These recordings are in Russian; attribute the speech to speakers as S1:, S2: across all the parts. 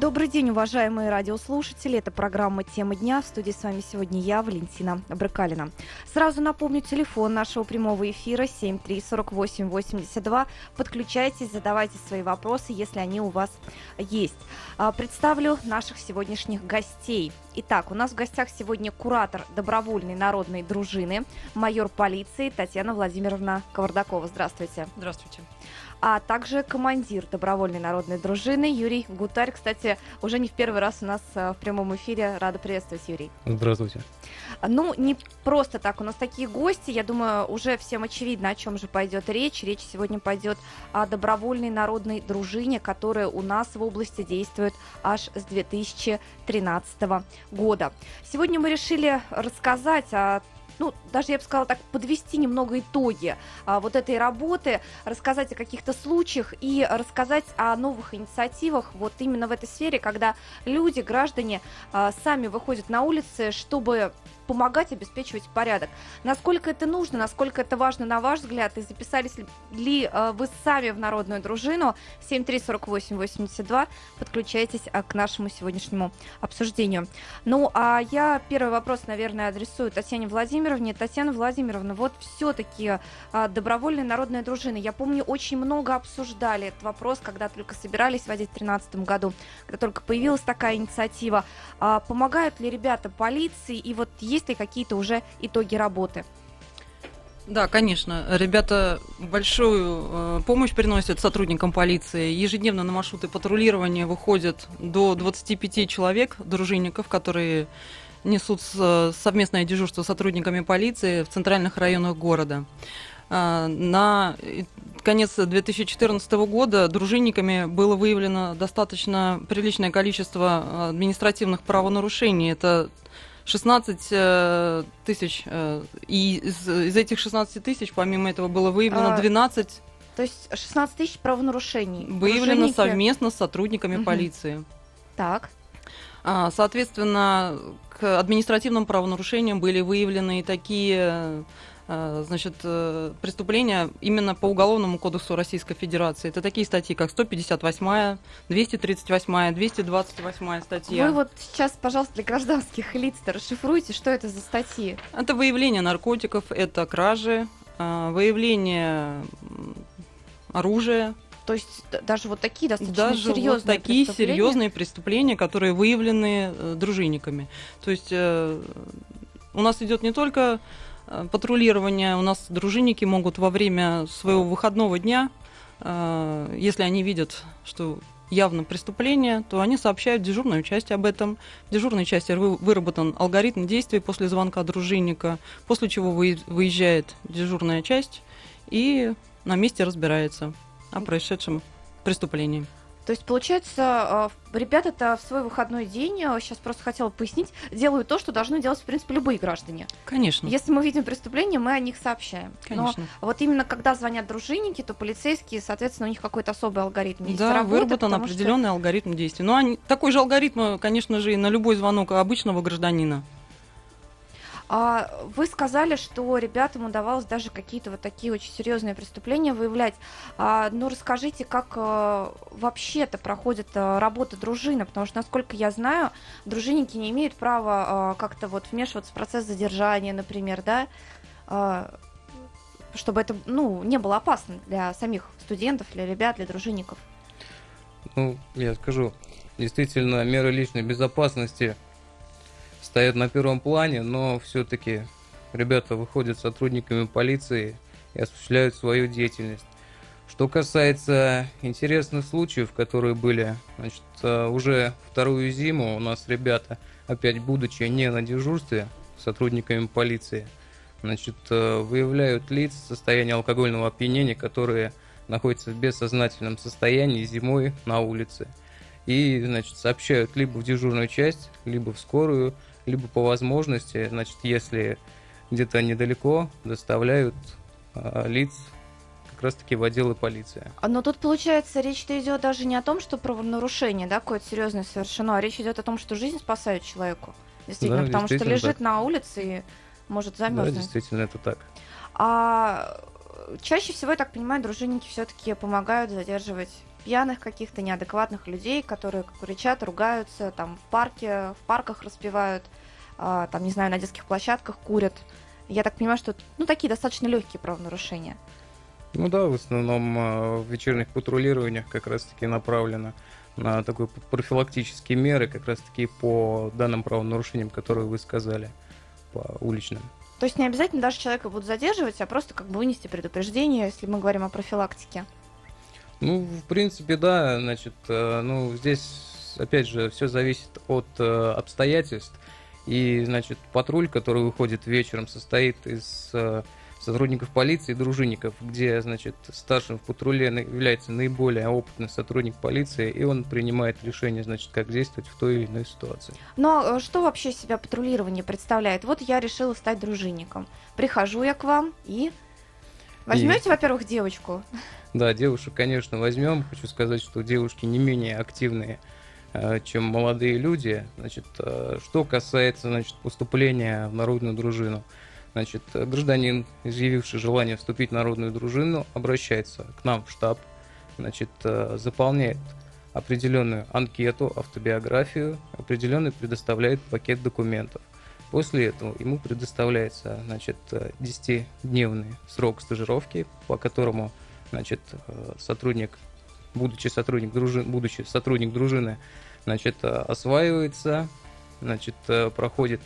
S1: Добрый день, уважаемые радиослушатели. Это программа «Тема дня». В студии с вами сегодня я, Валентина Брыкалина. Сразу напомню, телефон нашего прямого эфира 7348882. Подключайтесь, задавайте свои вопросы, если они у вас есть. А, представлю наших сегодняшних гостей. Итак, у нас в гостях сегодня куратор добровольной народной дружины, майор полиции Татьяна Владимировна Кавардакова. Здравствуйте.
S2: Здравствуйте
S1: а также командир добровольной народной дружины Юрий Гутарь. Кстати, уже не в первый раз у нас э, в прямом эфире. Рада приветствовать, Юрий.
S3: Здравствуйте.
S1: Ну, не просто так. У нас такие гости. Я думаю, уже всем очевидно, о чем же пойдет речь. Речь сегодня пойдет о добровольной народной дружине, которая у нас в области действует аж с 2013 года. Сегодня мы решили рассказать о ну, даже я бы сказала так, подвести немного итоги а, вот этой работы, рассказать о каких-то случаях и рассказать о новых инициативах вот именно в этой сфере, когда люди, граждане а, сами выходят на улицы, чтобы помогать обеспечивать порядок. Насколько это нужно, насколько это важно, на ваш взгляд, и записались ли э, вы сами в народную дружину 734882, подключайтесь э, к нашему сегодняшнему обсуждению. Ну, а я первый вопрос, наверное, адресую Татьяне Владимировне. Татьяна Владимировна, вот все-таки э, добровольная народная дружина. Я помню, очень много обсуждали этот вопрос, когда только собирались вводить в 2013 году, когда только появилась такая инициатива. А помогают ли ребята полиции? И вот есть есть какие-то уже итоги работы?
S2: Да, конечно. Ребята большую э, помощь приносят сотрудникам полиции. Ежедневно на маршруты патрулирования выходят до 25 человек, дружинников, которые несут совместное дежурство с сотрудниками полиции в центральных районах города. Э, на конец 2014 года дружинниками было выявлено достаточно приличное количество административных правонарушений. Это 16 э, тысяч. Э, и из, из этих 16 тысяч, помимо этого, было выявлено 12...
S1: А, то есть 16 тысяч правонарушений.
S2: Выявлено совместно с сотрудниками угу. полиции.
S1: Так.
S2: А, соответственно, к административным правонарушениям были выявлены и такие Э, значит, э, преступления именно по Уголовному кодексу Российской Федерации. Это такие статьи, как 158, 238, 228 статья.
S1: Вы вот сейчас, пожалуйста, для гражданских лиц расшифруйте, что это за статьи.
S2: Это выявление наркотиков, это кражи, э, выявление оружия,
S1: то есть даже вот такие достаточно
S2: даже
S1: серьезные
S2: вот такие преступления? серьезные преступления, которые выявлены дружинниками. То есть у нас идет не только Э, патрулирования у нас дружинники могут во время своего выходного дня, э, если они видят, что явно преступление, то они сообщают дежурную часть об этом. В дежурной части выработан алгоритм действий после звонка дружинника, после чего выезжает дежурная часть и на месте разбирается о происшедшем преступлении.
S1: То есть, получается, э, ребята-то в свой выходной день, сейчас э, просто хотела пояснить, делают то, что должны делать, в принципе, любые граждане.
S2: Конечно.
S1: Если мы видим преступление, мы о них сообщаем.
S2: Конечно.
S1: Но вот именно когда звонят дружинники, то полицейские, соответственно, у них какой-то особый алгоритм есть
S2: Да,
S1: работы,
S2: выработан определенный что... алгоритм действий. Но они, такой же алгоритм, конечно же, и на любой звонок обычного гражданина.
S1: А вы сказали, что ребятам удавалось даже какие-то вот такие очень серьезные преступления выявлять. А, ну, расскажите, как а, вообще-то проходит а, работа дружины, потому что, насколько я знаю, дружинники не имеют права а, как-то вот вмешиваться в процесс задержания, например, да, а, чтобы это, ну, не было опасно для самих студентов, для ребят, для дружинников.
S3: Ну, я скажу, действительно, меры личной безопасности – стоят на первом плане, но все-таки ребята выходят сотрудниками полиции и осуществляют свою деятельность. Что касается интересных случаев, которые были, значит, э, уже вторую зиму у нас ребята, опять будучи не на дежурстве, сотрудниками полиции, значит, э, выявляют лиц состоянии алкогольного опьянения, которые находятся в бессознательном состоянии зимой на улице. И, значит, сообщают либо в дежурную часть, либо в скорую, либо по возможности, значит, если где-то недалеко, доставляют э, лиц как раз-таки в отделы полиции.
S1: А, но тут, получается, речь-то идет даже не о том, что правонарушение, да, какое-то серьезное совершено, а речь идет о том, что жизнь спасает человеку. Действительно, да, потому действительно что лежит так. на улице и может замерзнуть.
S3: Да, действительно, это так.
S1: А чаще всего, я так понимаю, дружинники все-таки помогают задерживать пьяных каких-то неадекватных людей, которые кричат, ругаются, там в парке, в парках распевают, там, не знаю, на детских площадках курят. Я так понимаю, что ну такие достаточно легкие правонарушения.
S3: Ну да, в основном а, в вечерних патрулированиях как раз-таки направлено на такой профилактические меры, как раз-таки по данным правонарушениям, которые вы сказали, по уличным.
S1: То есть не обязательно даже человека будут задерживать, а просто как бы вынести предупреждение, если мы говорим о профилактике.
S3: Ну, в принципе, да, значит, э, ну, здесь, опять же, все зависит от э, обстоятельств. И, значит, патруль, который выходит вечером, состоит из э, сотрудников полиции и дружинников, где, значит, старшим в патруле является наиболее опытный сотрудник полиции, и он принимает решение, значит, как действовать в той или иной ситуации.
S1: Но что вообще себя патрулирование представляет? Вот я решила стать дружинником. Прихожу я к вам и... Возьмете, и... во-первых, девочку?
S3: Да, девушек, конечно, возьмем. Хочу сказать, что девушки не менее активные, э, чем молодые люди. Значит, э, что касается значит, поступления в народную дружину. Значит, гражданин, изъявивший желание вступить в народную дружину, обращается к нам в штаб, значит, э, заполняет определенную анкету, автобиографию, определенный предоставляет пакет документов. После этого ему предоставляется значит, 10-дневный срок стажировки, по которому значит, э, сотрудник, будучи сотрудник дружины, будучи сотрудник дружины, значит, э, осваивается, значит, э, проходит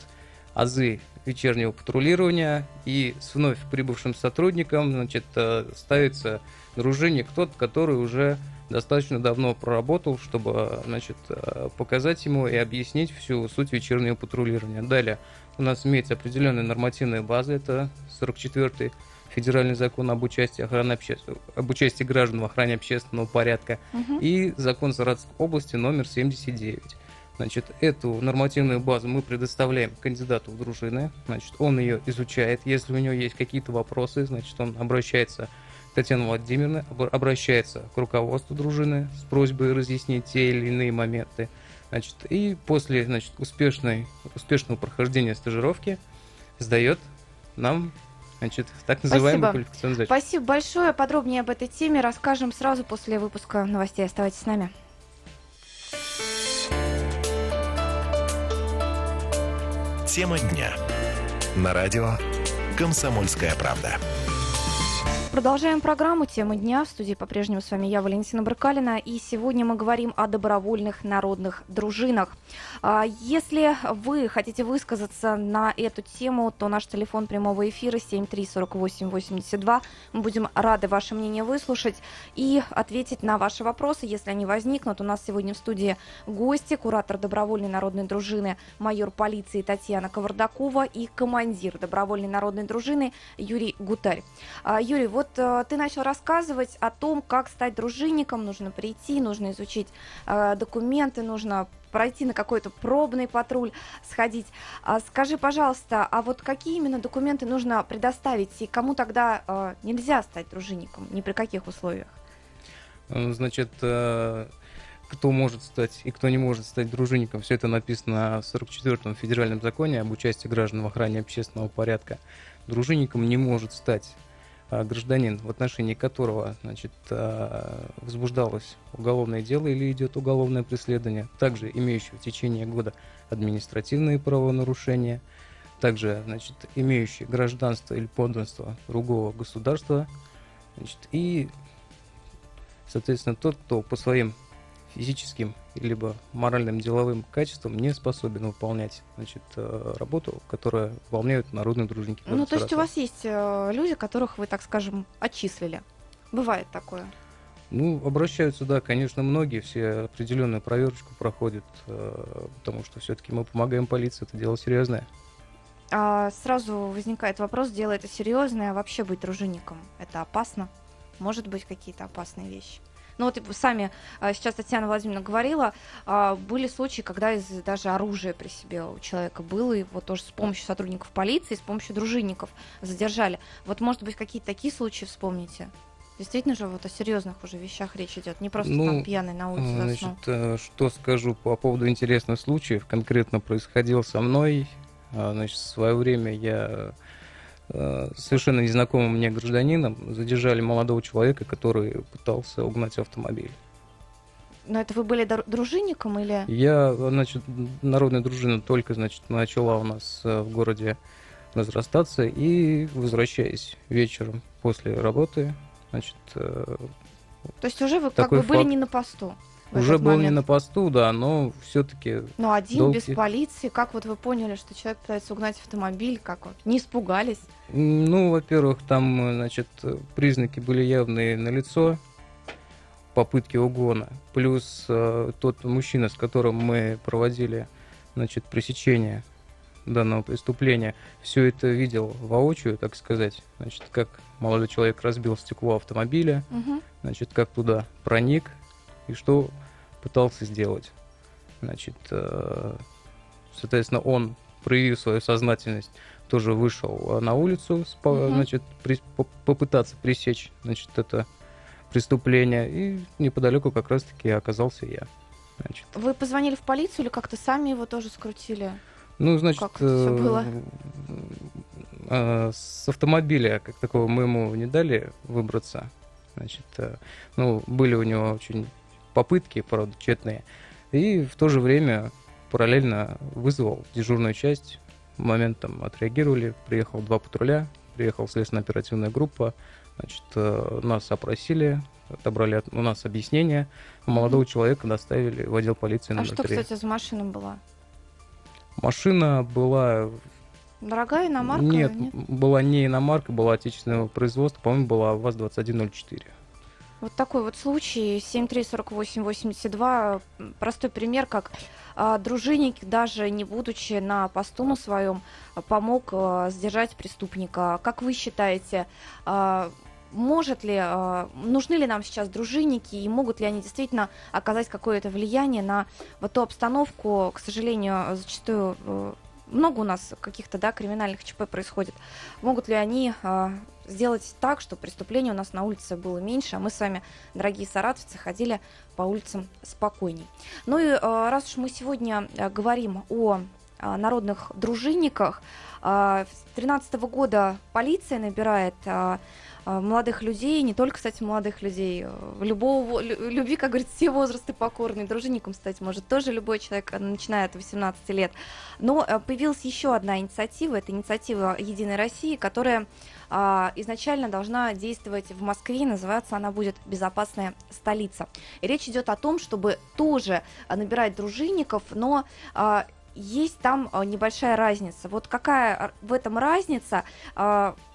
S3: азы вечернего патрулирования, и с вновь прибывшим сотрудником, значит, ставится дружинник тот, который уже достаточно давно проработал, чтобы, значит, показать ему и объяснить всю суть вечернего патрулирования. Далее у нас имеется определенная нормативная база, это 44 федеральный закон об участии, охраны обще... об участии граждан в охране общественного порядка угу. и закон Саратовской области номер 79. Значит, эту нормативную базу мы предоставляем кандидату в дружины. Значит, он ее изучает. Если у него есть какие-то вопросы, значит, он обращается к Татьяне Владимировне, обращается к руководству дружины с просьбой разъяснить те или иные моменты. Значит, и после значит, успешной, успешного прохождения стажировки сдает нам Значит, так называемый Спасибо. квалификационный зачет.
S1: Спасибо большое. Подробнее об этой теме расскажем сразу после выпуска новостей. Оставайтесь с нами.
S4: Тема дня. На радио «Комсомольская правда».
S1: Продолжаем программу «Темы дня». В студии по-прежнему с вами я, Валентина Брыкалина. И сегодня мы говорим о добровольных народных дружинах. А, если вы хотите высказаться на эту тему, то наш телефон прямого эфира 734882. Мы будем рады ваше мнение выслушать и ответить на ваши вопросы, если они возникнут. У нас сегодня в студии гости, куратор добровольной народной дружины, майор полиции Татьяна Кавардакова и командир добровольной народной дружины Юрий Гутарь. А, Юрий, вот вот э, ты начал рассказывать о том, как стать дружинником, нужно прийти, нужно изучить э, документы, нужно пройти на какой-то пробный патруль, сходить. А скажи, пожалуйста, а вот какие именно документы нужно предоставить и кому тогда э, нельзя стать дружинником, ни при каких условиях?
S3: Э, значит, э, кто может стать и кто не может стать дружинником, все это написано в 44-м федеральном законе об участии граждан в охране общественного порядка. Дружинником не может стать гражданин, в отношении которого значит, а, возбуждалось уголовное дело или идет уголовное преследование, также имеющий в течение года административные правонарушения, также значит, имеющий гражданство или подданство другого государства, значит, и, соответственно, тот, кто по своим физическим либо моральным деловым качеством не способен выполнять значит, э, работу, которую выполняют народные дружники.
S1: Ну, то есть у вас есть э, люди, которых вы, так скажем, отчислили? Бывает такое?
S3: Ну, обращаются, да, конечно, многие, все определенную проверочку проходят, э, потому что все-таки мы помогаем полиции, это дело серьезное.
S1: А сразу возникает вопрос, дело это серьезное, а вообще быть дружинником, это опасно? Может быть, какие-то опасные вещи? Ну вот сами а, сейчас Татьяна Владимировна говорила, а, были случаи, когда из даже оружия при себе у человека было, и вот тоже с помощью сотрудников полиции, с помощью дружинников задержали. Вот, может быть, какие-то такие случаи вспомните? Действительно же вот о серьезных уже вещах речь идет, не просто ну, там пьяный на улице
S3: значит, заснул. Э, что скажу по поводу интересных случаев, конкретно происходил со мной. А, значит, в свое время я совершенно незнакомым мне гражданином задержали молодого человека, который пытался угнать автомобиль.
S1: Но это вы были дру- дружинником или...
S3: Я, значит, народная дружина только, значит, начала у нас э, в городе разрастаться, и возвращаясь вечером после работы, значит, э,
S1: То есть уже вы как бы были
S3: факт.
S1: не на посту?
S3: Уже был не
S1: момент?
S3: на посту, да, но все-таки
S1: Ну, один,
S3: долгий-
S1: без полиции. Как вот вы поняли, что человек пытается угнать автомобиль? Как вот? Не испугались?
S3: Ну, во-первых, там, э, значит, признаки были явные на лицо попытки угона. Плюс э, тот мужчина, с которым мы проводили, значит, пресечение данного преступления, все это видел воочию, так сказать. Значит, как молодой человек разбил стекло автомобиля,
S1: Мгм.
S3: значит, как туда проник и что пытался сделать. Значит, э, соответственно, он, проявив свою сознательность, тоже вышел э, на улицу, значит, при- по- попытаться пресечь, значит, это преступление, и неподалеку как раз-таки оказался я. Значит,
S1: Вы позвонили в полицию или как-то сами его тоже скрутили?
S3: ну, значит,
S1: Как это всё
S3: э,
S1: было?
S3: э, с автомобиля как такого мы ему не дали выбраться. Значит, э, ну, были у него очень попытки, правда, тщетные. И в то же время параллельно вызвал дежурную часть. Моментом отреагировали, приехал два патруля, приехала следственно-оперативная группа. Значит, э, нас опросили, отобрали от- у нас объяснение. Молодого человека доставили в отдел полиции
S1: А
S3: номер
S1: что,
S3: 3.
S1: кстати, за машина была?
S3: Машина была
S1: Дорогая иномарка?
S3: Нет, была не иномарка, была отечественного производства, по-моему, была ВАЗ-2104.
S1: Вот такой вот случай, 734882, м, простой пример, как а, дружинник, даже не будучи на посту на своем, помог а, сдержать преступника. Как вы считаете, а, может ли, а, нужны ли нам сейчас дружинники и могут ли они действительно оказать какое-то влияние на вот ту обстановку, к сожалению, зачастую э, много у нас каких-то да, криминальных ЧП происходит. Могут ли они а, сделать так, чтобы преступлений у нас на улице было меньше, а мы с вами, дорогие саратовцы, ходили по улицам спокойней. Ну и а, раз уж мы сегодня а, говорим о а, народных дружинниках, с 2013 года полиция набирает молодых людей, не только, кстати, молодых людей, э, любого, любви, как говорится, все возрасты покорны. Дружинником стать может тоже любой человек, э, начиная от 18 лет. Но э, появилась еще одна инициатива, это инициатива Единой России, которая а, изначально должна действовать в Москве, и называться она будет «Безопасная столица». И речь идет о том, чтобы тоже а, набирать дружинников, но а, есть там а, небольшая разница. Вот какая в этом разница?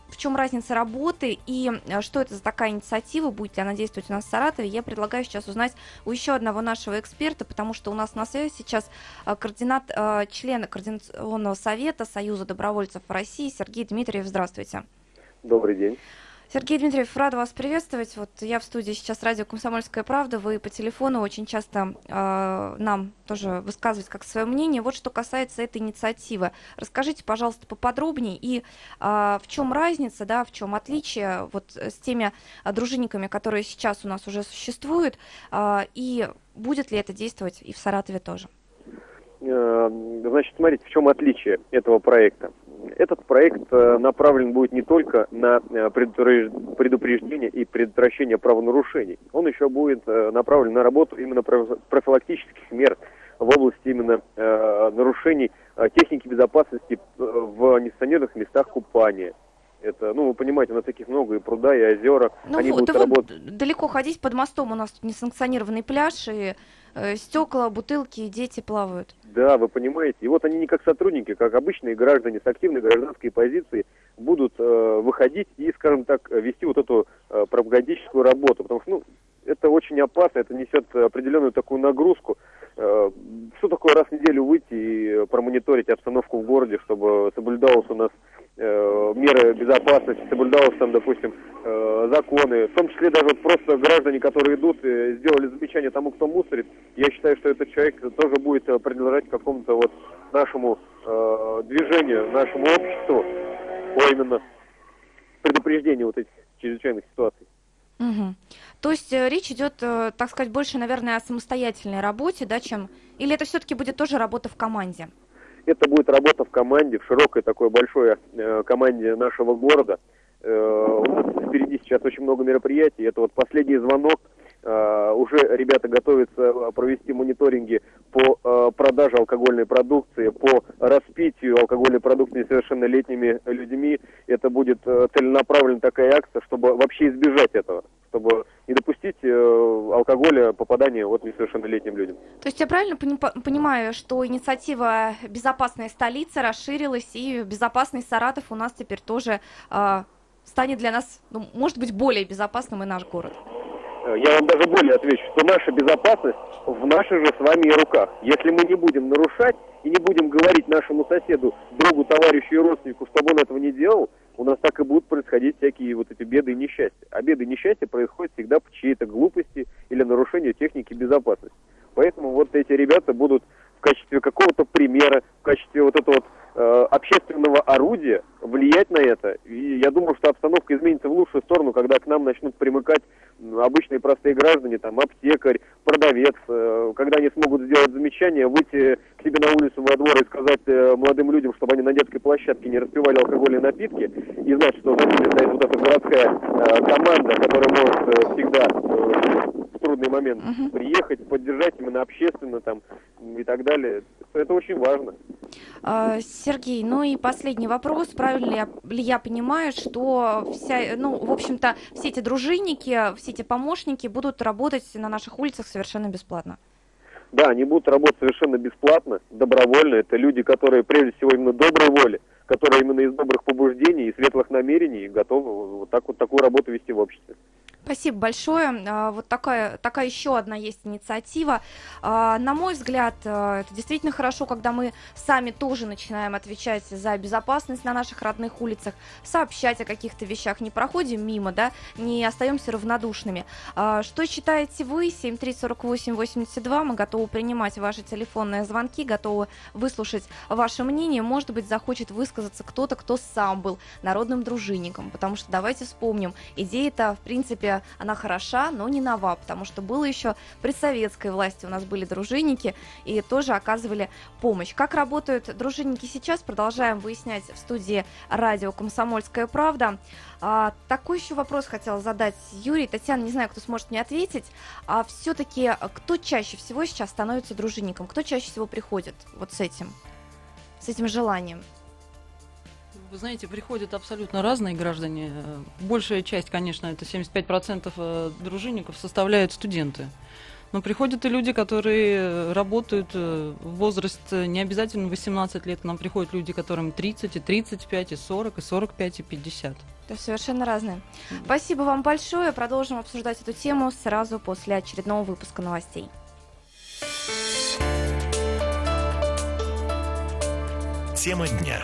S1: В чем разница работы и а, что это за такая инициатива, будет ли она действовать у нас в Саратове, я предлагаю сейчас узнать у еще одного нашего эксперта, потому что у нас на связи сейчас а, координат, а, член Координационного совета Союза добровольцев России Сергей Дмитриев. Здравствуйте.
S5: Добрый день.
S1: Сергей Дмитриев, рада вас приветствовать. Вот я в студии сейчас радио «Комсомольская правда». Вы по телефону очень часто э, нам тоже высказываете как свое мнение. Вот что касается этой инициативы. Расскажите, пожалуйста, поподробнее и э, в чем разница, да, в чем отличие вот с теми э, дружинниками, которые сейчас у нас уже существуют, э, и будет ли это действовать и в Саратове тоже?
S5: Э, Значит, смотрите, в чем отличие этого проекта. Этот проект э, направлен будет не только на э, предупреж- предупреждение и предотвращение правонарушений. Он еще будет направлен на работу именно проф- профилактических мер в области именно нарушений техники безопасности в несанкционированных местах купания. Это, ну, вы понимаете, у нас таких много, и пруда, и озера.
S1: Ну
S5: Они
S1: вот,
S5: будут
S1: да
S5: работать.
S1: далеко ходить под мостом у нас несанкционированный пляж, и стекла, бутылки, дети плавают.
S5: Да, вы понимаете. И вот они не как сотрудники, как обычные граждане с активной гражданской позицией будут э, выходить и, скажем так, вести вот эту э, пропагандическую работу. Потому что, ну, это очень опасно, это несет определенную такую нагрузку. Э, что такое раз в неделю выйти и промониторить обстановку в городе, чтобы соблюдалось у нас э, меры безопасности, соблюдалось там, допустим, э, законы, в том числе даже вот просто граждане, которые идут, э, сделали замечание тому, кто мусорит, я считаю, что этот человек тоже будет э, принадлежать какому-то вот нашему э, движению, нашему обществу по именно предупреждению вот этих чрезвычайных ситуаций.
S1: Мгм. То есть э, речь идет, э, так сказать, больше, наверное, о самостоятельной работе, да, чем... Или это все-таки будет тоже работа в команде?
S5: Это будет работа в команде, в широкой такой большой э, команде нашего города. Э, у нас впереди сейчас очень много мероприятий. Это вот последний звонок. Э, уже ребята готовятся провести мониторинги по э, продаже алкогольной продукции, по распитию алкогольной продукции несовершеннолетними людьми. Это будет э, целенаправленная такая акция, чтобы вообще избежать этого, чтобы не допустить э, алкоголя попадания вот несовершеннолетним людям.
S1: То есть я правильно пони- понимаю, что инициатива «Безопасная столица» расширилась, и безопасный Саратов у нас теперь тоже э, станет для нас, ну, может быть, более безопасным и наш город?
S5: Э, Я вам даже более отвечу, что наша безопасность в наших же с вами руках. Если мы не будем нарушать и не будем говорить нашему соседу, другу, товарищу и родственнику, чтобы он этого не делал, у нас так и будут происходить всякие вот эти беды и несчастья. А беды и несчастья происходят всегда по чьей-то глупости или нарушению техники безопасности. Поэтому вот эти ребята будут в качестве какого-то примера, в качестве вот этого вот э, общественного орудия влиять на это. И я думаю, что обстановка изменится в лучшую сторону, когда к нам начнут примыкать обычные простые граждане, там, аптекарь, продавец, э, когда они смогут сделать замечание, выйти к себе на улицу во двор и сказать э, молодым людям, чтобы они на детской площадке не распивали алкогольные напитки, и знать, что за ними стоит вот эта городская команда, которая может всегда в трудный момент
S1: Мгм.
S5: приехать, поддержать именно общественно там и так далее. Это очень важно.
S1: А, Сергей, ну и последний вопрос. Правильно ли я, ли я понимаю, что вся, ну, в общем-то, все эти дружинники, все эти помощники будут работать на наших улицах совершенно бесплатно?
S5: Да, они будут работать совершенно бесплатно, добровольно. Это люди, которые прежде всего именно доброй воли, которые именно из добрых побуждений и светлых намерений готовы вот так вот такую работу вести в обществе.
S1: Спасибо большое. А, Вот такая, такая еще одна есть инициатива. А, На мой взгляд, а, это действительно хорошо, когда мы сами тоже начинаем отвечать за безопасность на наших родных улицах, сообщать о каких-то вещах, не проходим мимо, да, не остаемся равнодушными. Что считаете вы? 734882. Мы готовы принимать ваши телефонные звонки, готовы выслушать ваше мнение. Может быть, захочет высказаться кто-то, кто сам был народным дружинником. Потому что давайте вспомним, идея-то, в принципе, она хороша, но не нова, потому что было еще при советской власти у нас были дружинники и тоже оказывали помощь. Как работают дружинники сейчас, продолжаем выяснять в студии радио «Комсомольская правда». А, такой еще вопрос хотела задать Юрий. Татьяна, не знаю, кто сможет мне ответить. А все-таки кто чаще всего сейчас становится дружинником? Кто чаще всего приходит вот с этим, с этим желанием?
S2: Вы знаете, приходят абсолютно разные граждане. Э, Большая часть, конечно, это 75% э, дружинников составляют студенты. Но приходят и люди, которые э, работают в возраст не обязательно 18 лет. К нам приходят люди, которым 30, и 35, и 40, и 45, и 50.
S1: То есть совершенно разные. Спасибо вам большое. Продолжим обсуждать эту тему сразу после очередного выпуска новостей.
S4: Тема дня.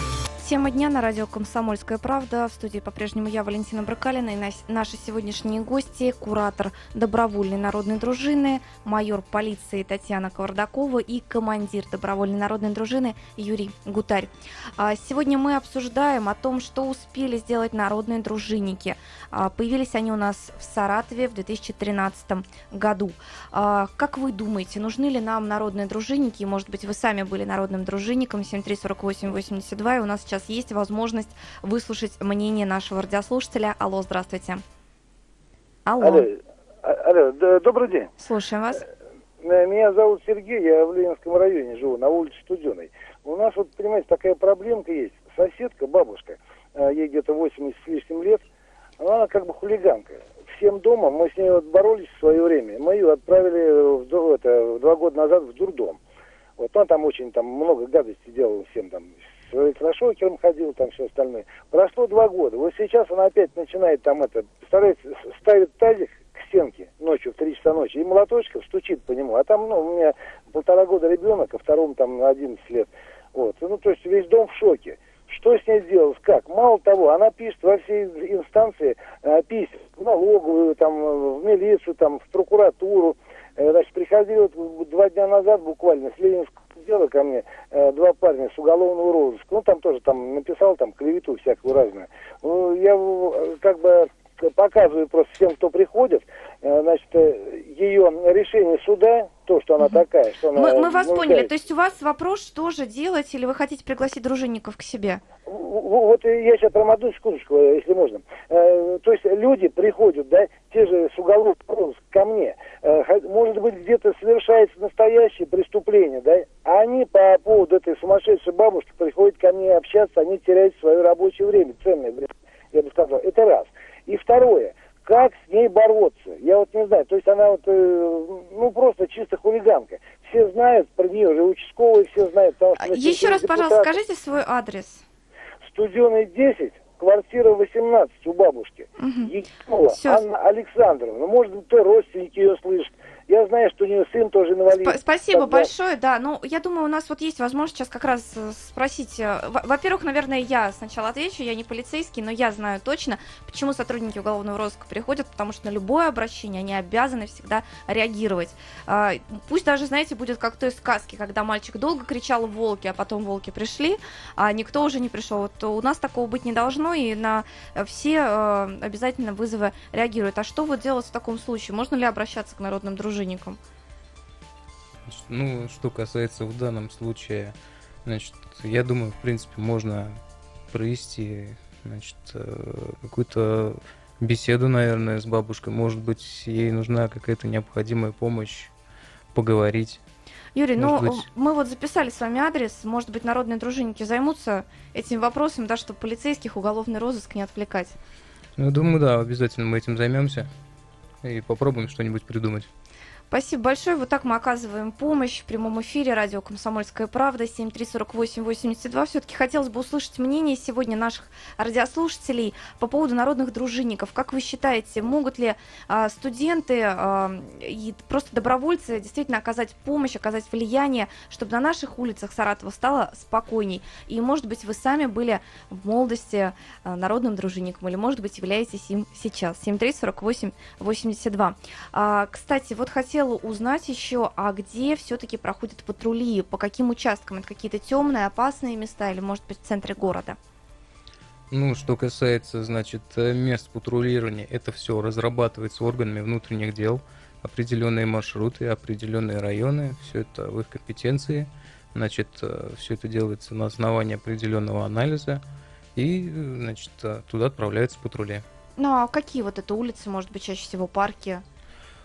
S1: Тема дня на радио «Комсомольская правда». В студии по-прежнему я, Валентина Брыкалина, и наши сегодняшние гости, куратор добровольной народной дружины, майор полиции Татьяна Кавардакова и командир добровольной народной дружины Юрий Гутарь. А, Сегодня мы обсуждаем о том, что успели сделать народные дружинники. А, Появились они у нас в Саратове в 2013 году. А, Как вы думаете, нужны ли нам народные дружинники? Может быть, вы сами были народным дружинником 734882, и у нас сейчас есть возможность выслушать мнение нашего радиослушателя. Алло, здравствуйте. Алло,
S6: Алло, а- алло, д- добрый день.
S1: слушаем вас.
S6: Э, Меня зовут Сергей, я в Ленинском районе живу, на улице Студеной. У нас вот, понимаете, такая проблемка есть. Соседка, бабушка, э, ей где-то 80 с лишним лет, она как бы хулиганка. Всем домом, мы с ней вот боролись в свое время, мы ее отправили в, это, два года назад в дурдом. Вот он там очень там много гадостей делал всем там, с электрошокером ходил, там все остальное. Прошло два года. Вот сейчас она опять начинает там это, старается, ставит тазик к стенке ночью в 3 часа ночи и молоточком стучит по нему. А там, ну, у меня полтора года ребенок, а второму там 11 лет. Вот. Ну, то есть весь дом в шоке. Что с ней сделалось? Как? Мало того, она пишет во все инстанции э, письма, в налоговую, там, в милицию, там, в прокуратуру. Э, Значит, приходили вот два дня назад буквально с Ленинского дела ко мне э, два парня с уголовного розыска. Ну, там тоже там написал там клевету всякую разную. Ну, я э, как бы показывают просто всем, кто приходит, э, значит, э, ее решение суда, то, что она такая, что она...
S1: Мы, мы вас
S6: нуждается.
S1: поняли. То есть у вас вопрос, что же делать, или вы хотите пригласить дружинников к себе?
S6: Вот я сейчас промотаю секундочку, э, если можно. Э, То есть люди приходят, да, те же с розыска ко мне. Э, Может быть, где-то совершается настоящее преступление, да, а они по поводу этой сумасшедшей бабушки приходят ко мне общаться, они теряют свое рабочее время, ценное время, я бы сказал. Это раз. И второе, как с ней бороться? Я вот не знаю, то есть она вот, э, ну, просто чисто хулиганка. Все знают про нее, уже участковые все знают. потому что, значит,
S1: Еще раз,
S6: депутаты-
S1: пожалуйста, скажите свой адрес.
S6: Студеный 10, квартира 18 у бабушки. Египова
S1: Всё.
S6: Анна Александровна. Может быть, то родственники ее слышат. Я знаю, что у нее сын тоже инвалид.
S1: Сп- Спасибо
S6: Тогда-
S1: большое, да. Ну, я думаю, у нас вот есть возможность сейчас как раз э, спросить. э, во- Во-первых, наверное, я сначала отвечу, я не полицейский, но я знаю точно, почему сотрудники уголовного розыска приходят, потому что на любое обращение они обязаны всегда реагировать. А, Пусть даже, знаете, будет как в той сказке, когда мальчик долго кричал «волки», а потом волки пришли, а никто уже не пришел. Вот у нас такого быть не должно, и на все э, обязательно вызовы реагируют. А что вот делать в таком случае? Можно ли обращаться к народным дружинникам?
S3: Значит, Ну, что касается в данном случае, значит, я думаю, в принципе, можно провести, значит, э, какую-то беседу, наверное, с бабушкой. Может быть, ей нужна какая-то необходимая помощь, поговорить.
S1: Юрий, ну
S3: Может быть-
S1: мы вот записали с вами адрес. Может быть, народные дружинники займутся этим вопросом, да, чтобы полицейских уголовный розыск не отвлекать.
S3: Ну, думаю, да, обязательно мы этим займемся и попробуем что-нибудь придумать.
S1: Спасибо большое. Вот так мы оказываем помощь в прямом эфире радио «Комсомольская правда» 734882. Все-таки хотелось бы услышать мнение сегодня наших радиослушателей по поводу народных дружинников. Как вы считаете, могут ли а, студенты а, и просто добровольцы действительно оказать помощь, оказать влияние, чтобы на наших улицах Саратова стало спокойней? И, может быть, вы сами были в молодости а, народным дружинником, или, может быть, являетесь им сейчас. 734882. А, кстати, вот хотела узнать еще, а где все-таки проходят патрули, по каким участкам? Это какие-то темные, опасные места или, может быть, в центре города?
S3: Ну, что касается, значит, э, мест патрулирования, это все разрабатывается органами внутренних дел, определенные маршруты, определенные районы, все это в их компетенции. Значит, все это делается на основании определенного анализа, и, э, значит, э, туда отправляются патрули.
S1: Ну, а какие вот это улицы, может быть, чаще всего парки?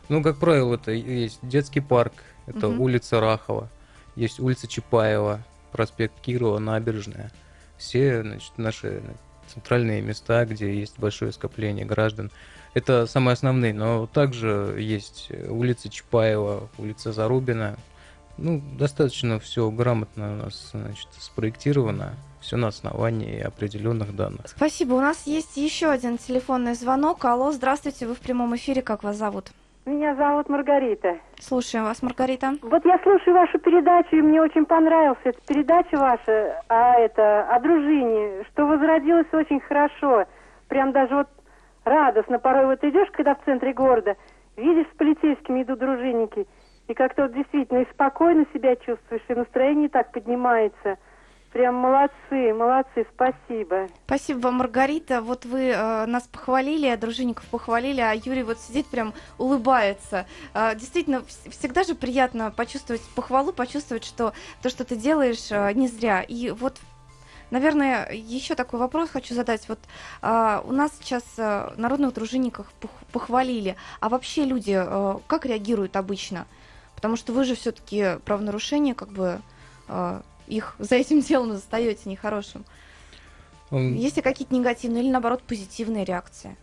S3: Ну, как правило, это есть детский парк, это
S1: Мгм.
S3: улица Рахова, есть улица Чапаева, проспект Кирова, набережная. Все, значит, наши центральные места, где есть большое скопление граждан. Это самые основные, но также есть э, улица Чапаева, улица Зарубина. Ну, достаточно все грамотно у нас, значит, спроектировано, все на основании определенных данных.
S1: Спасибо. У нас есть еще один телефонный звонок. Алло, здравствуйте, вы в прямом эфире. Как вас зовут?
S7: Меня зовут Маргарита.
S1: Слушаем вас, Маргарита.
S7: Вот я слушаю вашу передачу, и мне очень понравилась эта передача ваша, а это, о дружине, что возродилось очень хорошо. Прям даже вот радостно. Порой вот идешь, когда в центре города, видишь, с полицейскими идут дружинники, и как-то вот действительно и спокойно себя чувствуешь, и настроение так поднимается. Прям молодцы, молодцы, спасибо.
S1: Спасибо вам, Маргарита. Вот вы э, нас похвалили, а дружинников похвалили, а Юрий вот сидит прям улыбается. Э, действительно, вс- всегда же приятно почувствовать похвалу, почувствовать, что то, что ты делаешь, э, не зря. И вот Наверное, еще такой вопрос хочу задать. Вот а, у нас сейчас а, народных дружинников пох- похвалили, а вообще люди а, как реагируют обычно? Потому что вы же все-таки правонарушение, как бы а, их за этим делом застаете нехорошим. Есть ли какие-то негативные или наоборот позитивные реакции?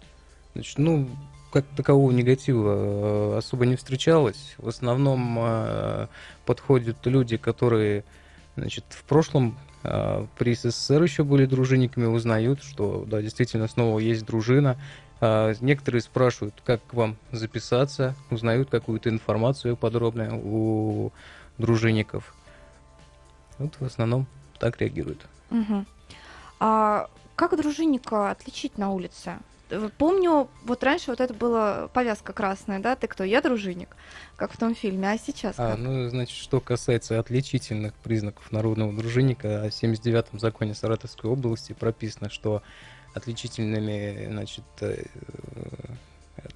S3: Значит, ну, как такового негатива э, особо не встречалось. В основном э, подходят люди, которые, значит, в прошлом э, при СССР еще были дружинниками, узнают, что, да, действительно, снова есть дружина. А Некоторые спрашивают, как к вам записаться, узнают какую-то информацию подробную у дружинников. Вот в основном так реагируют.
S1: Мгм. А как дружинника отличить на улице? Э, Помню, вот раньше вот это была повязка красная, да? Ты кто? Я дружинник, как в том фильме. А сейчас
S3: А,
S1: как?
S3: ну, значит, что касается отличительных признаков народного дружинника, в 79-м законе Саратовской области прописано, что отличительными, значит, э,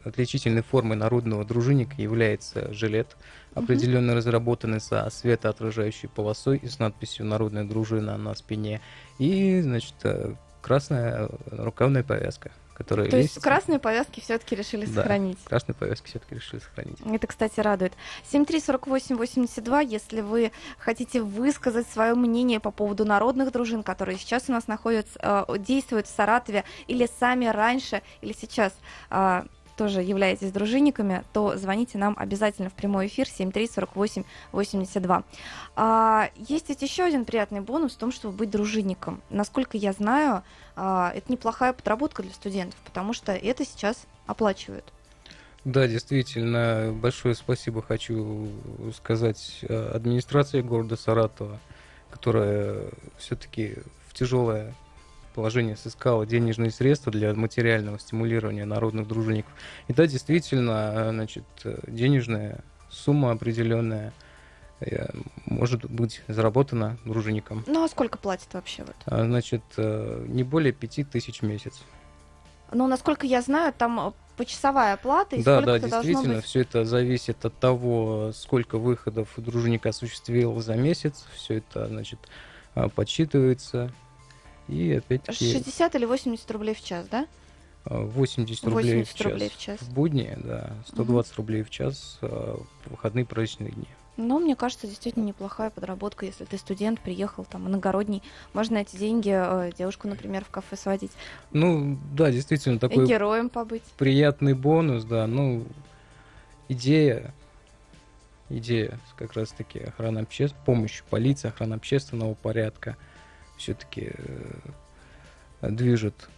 S3: отличительной формой народного дружинника является жилет, определенно разработанный со светоотражающей полосой и с надписью «Народная дружина» на спине, и, значит, э, красная рукавная повязка, которая
S1: То есть
S3: весит-
S1: красные повязки все-таки решили
S3: Да.
S1: сохранить.
S3: Красные повязки все-таки решили сохранить.
S1: Это, кстати, радует. 734882, если вы хотите высказать свое мнение по поводу народных дружин, которые сейчас у нас находятся, э, действуют в Саратове, или сами раньше, или сейчас э, тоже являетесь дружинниками, то звоните нам обязательно в прямой эфир 734882. А, есть ведь еще один приятный бонус в том, чтобы быть дружинником. Насколько я знаю, а, это неплохая подработка для студентов, потому что это сейчас оплачивают.
S3: Да, действительно, большое спасибо хочу сказать э, администрации города Саратова, которая все-таки в тяжелое положение сыскала денежные средства для материального стимулирования народных дружинников. И да, действительно, э, значит, э, денежная сумма определенная э, может быть заработана дружинником.
S1: Ну а сколько платят вообще вот?
S3: А, Значит, не более пяти тысяч в месяц.
S1: Ну, насколько я знаю, там почасовая оплата, и
S3: Да, да, действительно,
S1: быть.
S3: все это зависит от того, сколько выходов дружинник осуществил за месяц. Все это, значит, подсчитывается. И опять-таки
S1: 60 или 80 рублей в час, да?
S3: а, 80 рублей,
S1: 80
S3: в, час.
S1: рублей в час.
S3: В будни, да, 120 рублей в час а, в выходные праздничные дни.
S1: Но мне кажется, действительно неплохая подработка, если ты студент, приехал там иногородний, можно эти деньги э, девушку, например, в кафе сводить,
S3: Ну, да, действительно,
S1: и
S3: такой
S1: героем побыть.
S3: приятный бонус, да, ну, идея, идея как раз-таки охрана общественного, помощь полиции, охрана общественного порядка все-таки движет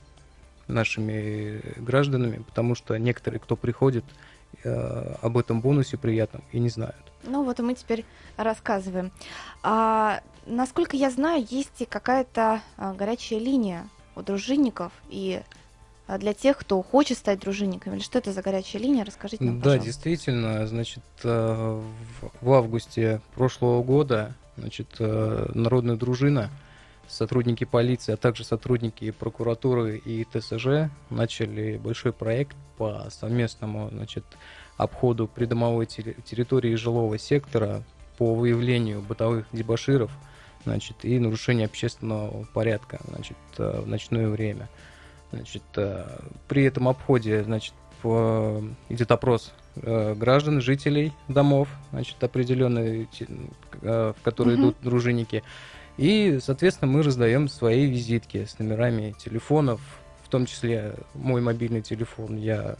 S3: нашими гражданами, потому что некоторые, кто приходит, э, об этом бонусе приятном и не знают.
S1: Ну вот и мы теперь рассказываем. А, насколько я знаю, есть и какая-то а, горячая линия у дружинников и а, для тех, кто хочет стать дружинниками. Или что это за горячая линия? Расскажите нам,
S3: Да,
S1: пожалуйста.
S3: действительно, значит, э, в августе прошлого года, значит, э, народная дружина, сотрудники полиции, а также сотрудники прокуратуры и ТСЖ начали большой проект по совместному, значит, обходу придомовой терри- территории жилого сектора по выявлению бытовых дебоширов, значит, и нарушения общественного порядка, значит, э, в ночное время. Значит, э, при этом обходе, значит, идет опрос э, граждан, жителей домов, значит, определенные, в которые
S1: Мгм.
S3: идут дружинники. И, соответственно, мы раздаем свои визитки с номерами телефонов, в том числе мой мобильный телефон я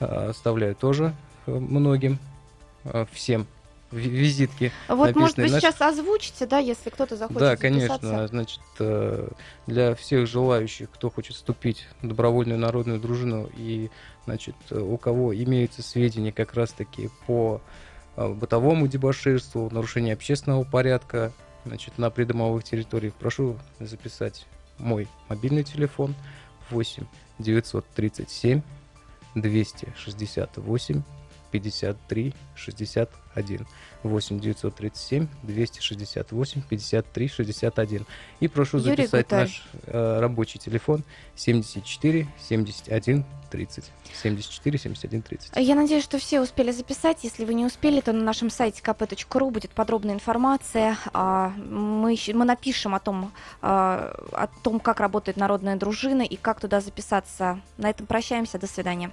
S3: э, оставляю тоже э, многим, э, всем ви- визитки.
S1: Вот, может быть, сейчас озвучите, да, если кто-то захочет
S3: Да,
S1: записаться?
S3: конечно. Значит, э, для всех желающих, кто хочет вступить в добровольную народную дружину и, значит, у кого имеются сведения как раз-таки по бытовому дебоширству, нарушению общественного порядка, значит, на придомовых территориях, прошу записать мой мобильный телефон 8 937 268 53 61 8 937 268 53 61 и прошу
S1: Юрий
S3: записать
S1: Гуталь.
S3: наш э, рабочий телефон 74 71 30 74 71 30
S1: Я надеюсь, что все успели записать. Если вы не успели, то на нашем сайте kp.ru будет подробная информация. А, Мы, мы напишем о том, а, о том, как работает народная дружина и как туда записаться. На этом прощаемся. До свидания.